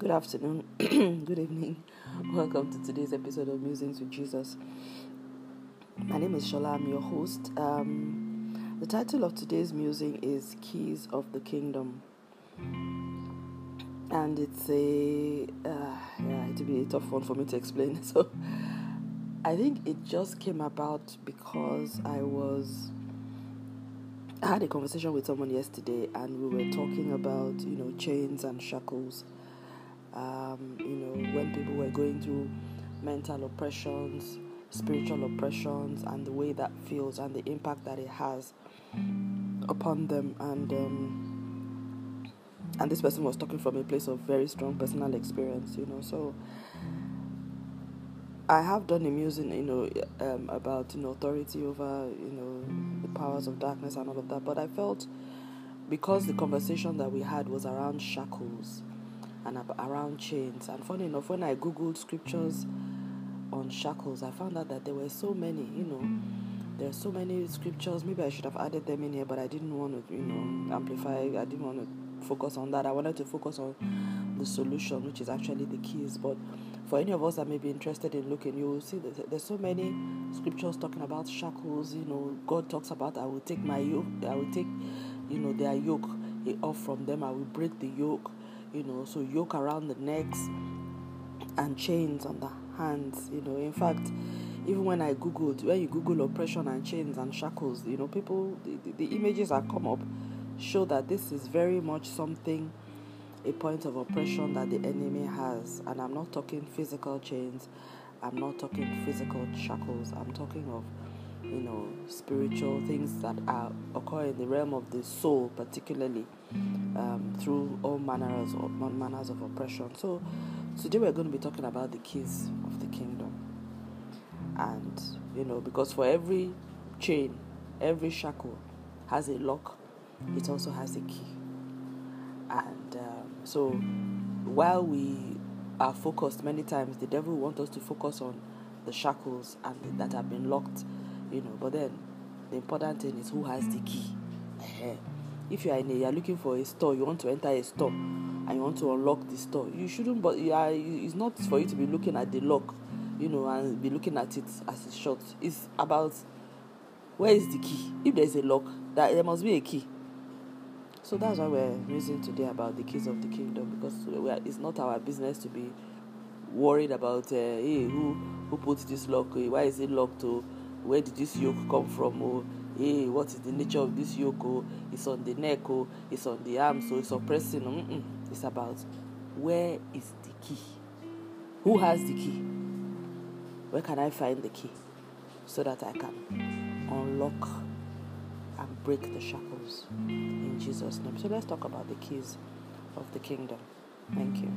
Good afternoon, good evening. Welcome to today's episode of Musings with Jesus. My name is Shola, I'm your host. Um, the title of today's musing is Keys of the Kingdom. And it's a, uh, yeah, it'll be a tough one for me to explain. So I think it just came about because I was I had a conversation with someone yesterday, and we were talking about you know chains and shackles. Um, you know when people were going through mental oppressions, spiritual oppressions, and the way that feels and the impact that it has upon them. And um, and this person was talking from a place of very strong personal experience. You know, so I have done a musing, you know, um, about you know authority over you know the powers of darkness and all of that. But I felt because the conversation that we had was around shackles and around chains, and funny enough, when I googled scriptures on shackles, I found out that there were so many, you know, there are so many scriptures. Maybe I should have added them in here, but I didn't want to, you know, amplify. I didn't want to focus on that. I wanted to focus on the solution, which is actually the keys. But for any of us that may be interested in looking, you will see that there's so many scriptures talking about shackles. You know, God talks about, I will take my yoke, I will take, you know, their yoke off from them, I will break the yoke. You know, so yoke around the necks and chains on the hands. You know, in fact, even when I googled, when you Google oppression and chains and shackles, you know, people, the, the, the images that come up show that this is very much something a point of oppression that the enemy has. And I'm not talking physical chains, I'm not talking physical shackles, I'm talking of you know spiritual things that are occur in the realm of the soul particularly um, through all manners of manners of oppression. So today we're going to be talking about the keys of the kingdom. And you know because for every chain every shackle has a lock it also has a key. And um, so while we are focused many times, the devil wants us to focus on the shackles and that have been locked, you know. But then the important thing is who has the key. if you are in a, you are looking for a store, you want to enter a store, and you want to unlock the store, you shouldn't. But you are, it's not for you to be looking at the lock, you know, and be looking at it as it's shut. It's about where is the key. If there is a lock, that there must be a key. So that's why we're musing today about the keys of the kingdom because are, it's not our business to be worried about uh, hey who who put this lock why is it locked oh where did this yoke come from oh hey what is the nature of this yoke oh it's on the neck oh it's on the arm so it's oppressing oh, Mm-mm. it's about where is the key who has the key where can I find the key so that I can unlock and break the shackles in Jesus' name. So let's talk about the keys of the kingdom. Thank you.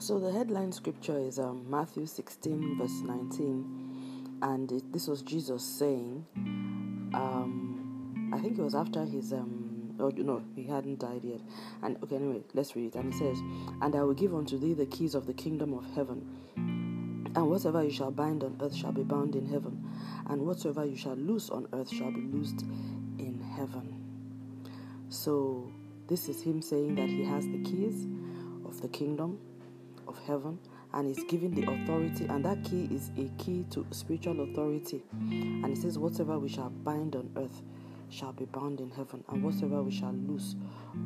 So the headline scripture is um, Matthew 16, verse 19, and it, this was Jesus saying, um, I think it was after his um, Oh no, he hadn't died yet. And okay, anyway, let's read it. And it says, And I will give unto thee the keys of the kingdom of heaven. And whatsoever you shall bind on earth shall be bound in heaven, and whatsoever you shall loose on earth shall be loosed in heaven. So, this is him saying that he has the keys of the kingdom of heaven and he's giving the authority, and that key is a key to spiritual authority. And he says, Whatever we shall bind on earth shall be bound in heaven, and whatsoever we shall loose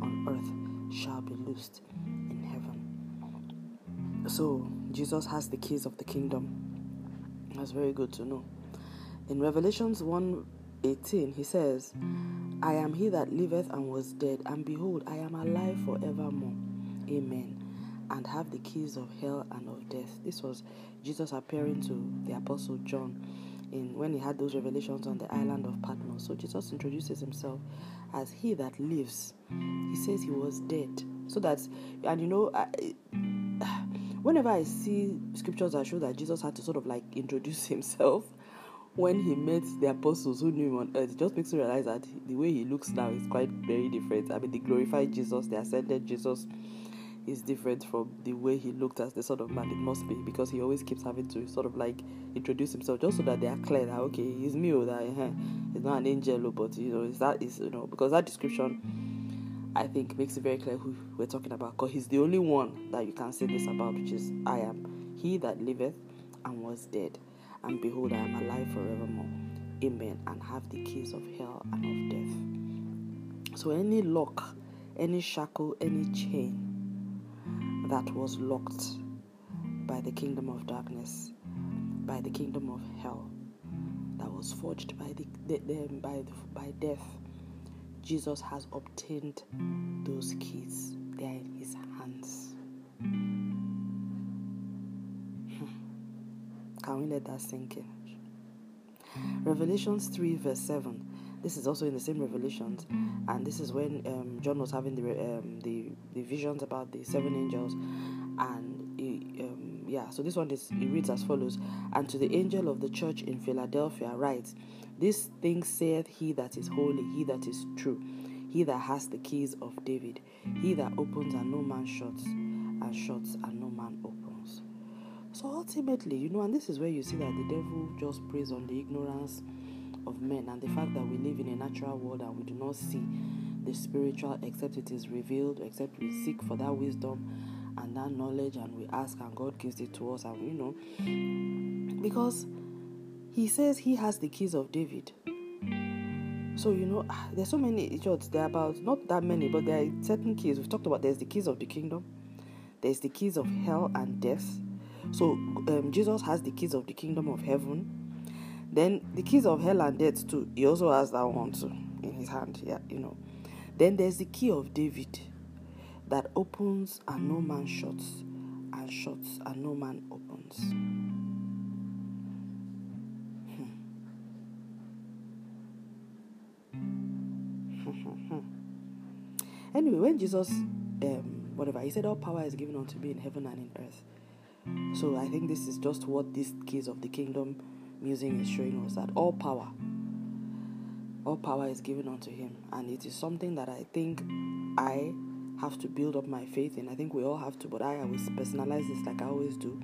on earth shall be loosed in heaven. So, Jesus has the keys of the kingdom. That's very good to know. In Revelations 1 18, he says, I am he that liveth and was dead, and behold, I am alive forevermore. Amen. And have the keys of hell and of death. This was Jesus appearing to the Apostle John in when he had those revelations on the island of Patmos. So Jesus introduces himself as he that lives. He says he was dead. So that, and you know, I, whenever I see scriptures that show that Jesus had to sort of like introduce himself when he met the apostles who knew him on earth, it just makes me realize that the way he looks now is quite very different. I mean, the glorified Jesus, the ascended Jesus, is different from the way he looked as the Son of Man. It must be because he always keeps having to sort of like introduce himself just so that they are clear that okay, he's me or that uh, he's not an angel, but you know, is that is you know because that description I think makes it very clear who we're talking about because he's the only one that you can say this about, which is I am he that liveth and was dead, and behold, I am alive forevermore. Amen. And have the keys of hell and of death. So any lock, any shackle, any chain that was locked by the kingdom of darkness, by the kingdom of hell, that was forged by the, the, the by the, by death. Jesus has obtained those keys. They are in his hands. Hmm. Can we let that sink in? Revelations 3, verse 7. This is also in the same Revelations, and this is when um, John was having the, um, the the visions about the seven angels, and he, um, yeah. So this one is it reads as follows: And to the angel of the church in Philadelphia writes, This thing saith he that is holy, he that is true, he that has the keys of David, he that opens and no man shuts, and shuts and no man opens. So ultimately, you know, and this is where you see that the devil just preys on the ignorance of men and the fact that we live in a natural world and we do not see the spiritual except it is revealed, except we seek for that wisdom and that knowledge and we ask and God gives it to us and you know because he says he has the keys of David. So you know there's so many churches there are about not that many but there are certain keys. We've talked about there's the keys of the kingdom, there's the keys of hell and death, so um, Jesus has the keys of the kingdom of heaven. Then the keys of hell and death too. He also has that one too in his hand. Yeah, you know. Then there's the key of David that opens and no man shuts, and shuts and no man opens. Hmm. anyway, when Jesus, um, whatever, he said, All power is given unto me in heaven and in earth. So I think this is just what this case of the kingdom musing is showing us that all power, all power is given unto him. And it is something that I think I have to build up my faith in. I think we all have to, but I always personalize this like I always do.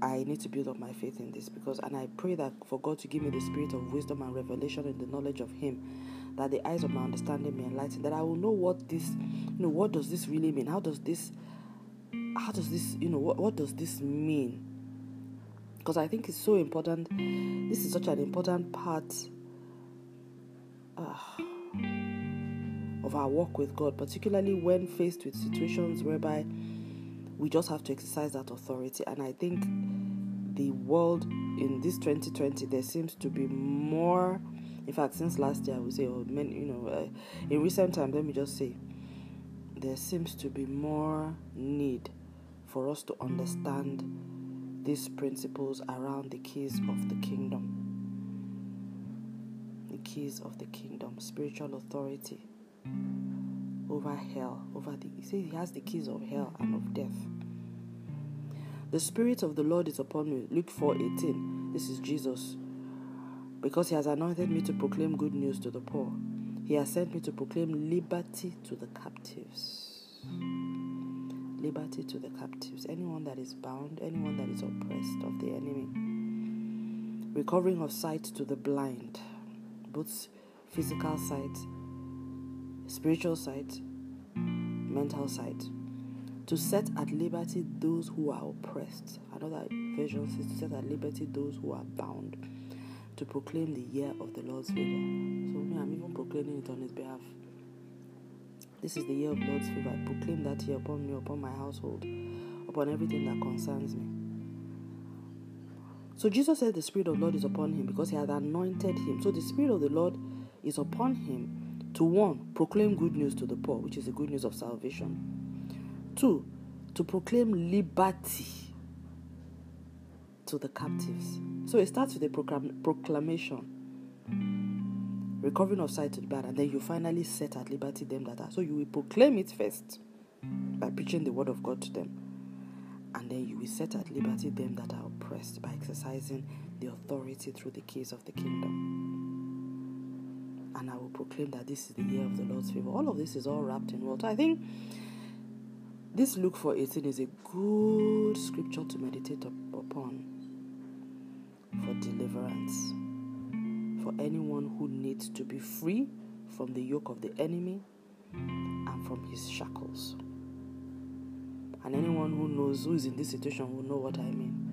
I need to build up my faith in this because, and I pray that for God to give me the spirit of wisdom and revelation in the knowledge of Him, that the eyes of my understanding may enlighten, that I will know what this, you know, what does this really mean? How does this how does this you know what, what does this mean because i think it's so important. This is such an important part uh, of our work with god particularly when faced with situations whereby we just have to exercise that authority. And i think the world in this 2020 there seems to be more in fact since last year i would say or many you know uh, in recent times let me just say there seems to be more need for us to understand these principles around the keys of the kingdom. The keys of the kingdom, spiritual authority over hell, over the he says he has the keys of hell and of death. The Spirit of the Lord is upon me. Luke 4 18. This is Jesus. Because he has anointed me to proclaim good news to the poor. He has sent me to proclaim liberty to the captives liberty to the captives, anyone that is bound, anyone that is oppressed of the enemy, recovering of sight to the blind, both physical sight, spiritual sight, mental sight, to set at liberty those who are oppressed. Another version says to set at liberty those who are bound, to proclaim the year of the Lord's favor. So, me, I'm even proclaiming it on his behalf. This is the year of Lord's favor. I proclaim that year upon me, upon my household, upon everything that concerns me. So Jesus said the Spirit of Lord is upon him because he had anointed him. So the Spirit of the Lord is upon him to one, proclaim good news to the poor, which is the good news of salvation. Two, to proclaim liberty to the captives. So it starts with a proclam- proclamation recovering of sight to the bad, and then you finally set at liberty them that are. So you will proclaim it first by preaching the word of God to them, and then you will set at liberty them that are oppressed by exercising the authority through the keys of the kingdom. And I will proclaim that this is the year of the Lord's favor. All of this is all wrapped in water. I think This Luke 4:18 is a good scripture to meditate upon for deliverance. For anyone who needs to be free from the yoke of the enemy and from his shackles. And anyone who knows who is in this situation will know what I mean.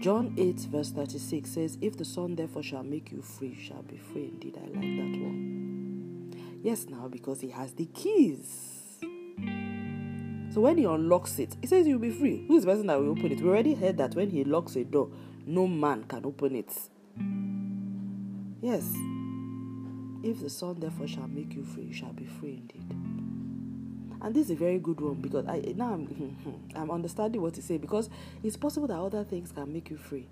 John 8, verse 36 says, If the Son therefore shall make you free, shall be free indeed. I like that one. Yes, now, because he has the keys. So when he unlocks it, he says you'll be free. Who is the person that will open it? We already heard that when he locks a door, no man can open it. Yes. If the Son therefore shall make you free, you shall be free indeed. And this is a very good one because I now I'm, I'm understanding what to say because it's possible that other things can make you free.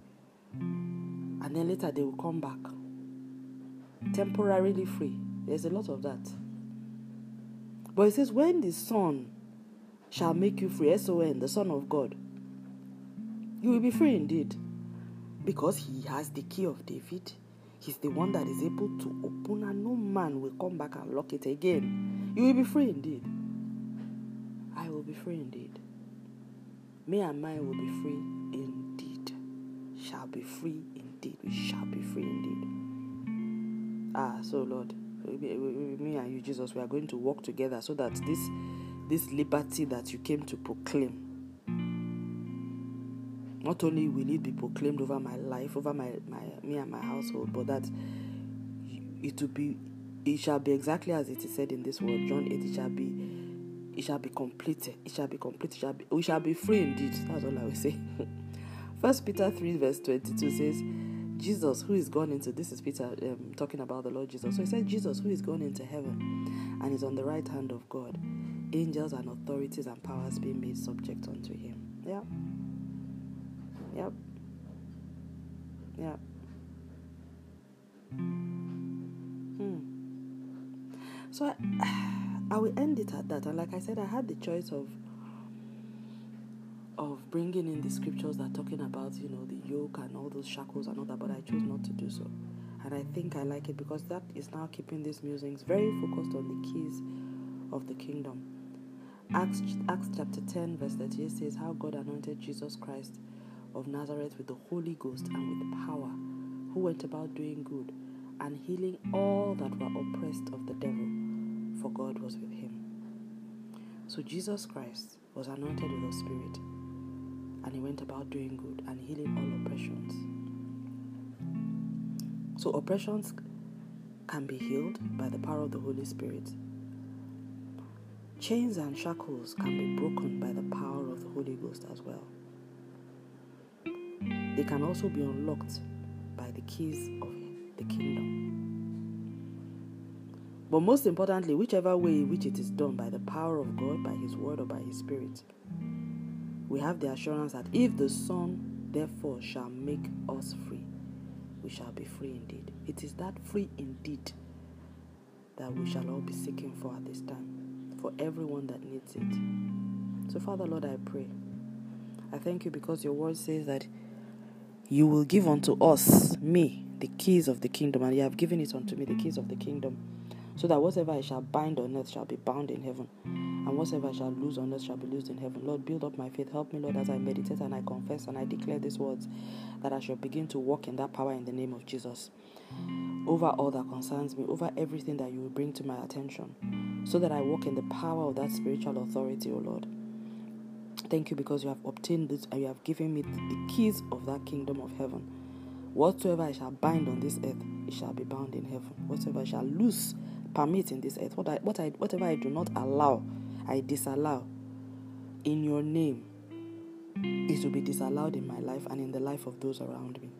And then later they will come back. Temporarily free. There's a lot of that. But it says, when the Son shall make you free, S O N, the Son of God, you will be free indeed. Because he has the key of David. He's the one that is able to open, and no man will come back and lock it again. You will be free indeed. I will be free indeed. Me and mine will be free indeed. Shall be free indeed. We shall be free indeed. Ah, so Lord, me and you, Jesus, we are going to work together so that this this liberty that you came to proclaim not only will it be proclaimed over my life, over my, my me and my household, but that it will be it shall be exactly as it is said in this word, John 8, it shall be it shall be completed. It shall be completed. Shall be, we shall be free indeed. That's all I will say. First Peter 3, verse 22 says, Jesus, who is gone into this is Peter um, talking about the Lord Jesus. So he said, Jesus, who is gone into heaven and is on the right hand of God, angels and authorities and powers being made subject unto him. Yeah. Yep. Yep. Hmm. So I, I will end it at that. And like I said, I had the choice of of bringing in the scriptures that are talking about, you know, the yoke and all those shackles and all that, but I chose not to do so. And I think I like it because that is now keeping these musings very focused on the keys of the kingdom. Acts, Acts chapter 10, verse 38 says, How God anointed Jesus Christ of Nazareth with the Holy Ghost and with power, who went about doing good and healing all that were oppressed of the devil, for God was with him. So Jesus Christ was anointed with the Spirit, and he went about doing good and healing all oppressions. So oppressions can be healed by the power of the Holy Spirit. Chains and shackles can be broken by the power of the Holy Ghost as well. They can also be unlocked by the keys of the kingdom. But most importantly, whichever way in which it is done by the power of God, by His word, or by His Spirit, we have the assurance that if the Son therefore shall make us free, we shall be free indeed. It is that free indeed that we shall all be seeking for at this time, for everyone that needs it. So, Father, Lord, I pray. I thank you because your word says that you will give unto us, me, the keys of the kingdom, and you have given it unto me, the keys of the kingdom, so that whatever I shall bind on earth shall be bound in heaven, and whatever I shall lose on earth shall be loosed in heaven. Lord, build up my faith. Help me, Lord, as I meditate and I confess and I declare these words, that I shall begin to walk in that power in the name of Jesus. Over all that concerns me, over everything that you will bring to my attention, so that I walk in the power of that spiritual authority, O Lord. Thank you because you have obtained this and you have given me the keys of that kingdom of heaven. Whatsoever I shall bind on this earth, it shall be bound in heaven. Whatsoever I shall loose, permit in this earth, what I, what I, whatever I do not allow, I disallow in your name, it will be disallowed in my life and in the life of those around me.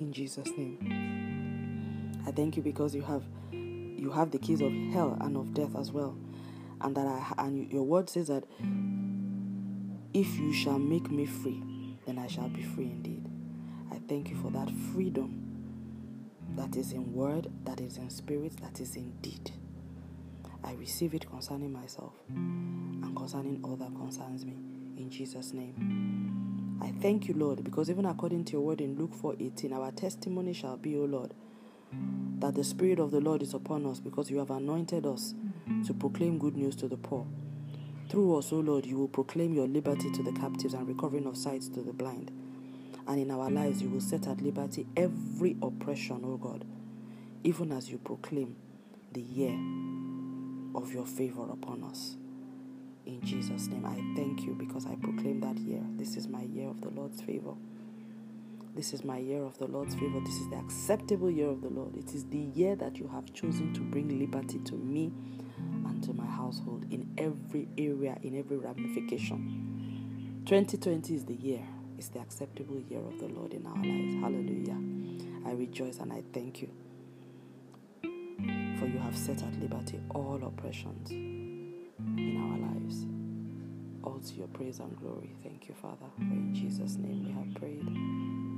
In Jesus' name. I thank you because you have you have the keys of hell and of death as well. And that I and your word says that if you shall make me free, then I shall be free indeed. I thank you for that freedom that is in word, that is in spirit, that is in deed. I receive it concerning myself and concerning all that concerns me. In Jesus' name. I thank you, Lord, because even according to your word in Luke 4:18, our testimony shall be, O Lord, that the Spirit of the Lord is upon us because you have anointed us to proclaim good news to the poor. Through us, O Lord, you will proclaim your liberty to the captives and recovering of sight to the blind. And in our lives, you will set at liberty every oppression, O God, even as you proclaim the year of your favor upon us. In Jesus' name, I thank you because I proclaim that year. This is my year of the Lord's favor. This is my year of the Lord's favor. This is the acceptable year of the Lord. It is the year that you have chosen to bring liberty to me to my household in every area, in every ramification. 2020 is the year. It's the acceptable year of the Lord in our lives. Hallelujah. I rejoice and I thank you. For you have set at liberty all oppressions in our lives. All to your praise and glory. Thank you, Father. For in Jesus' name we have prayed.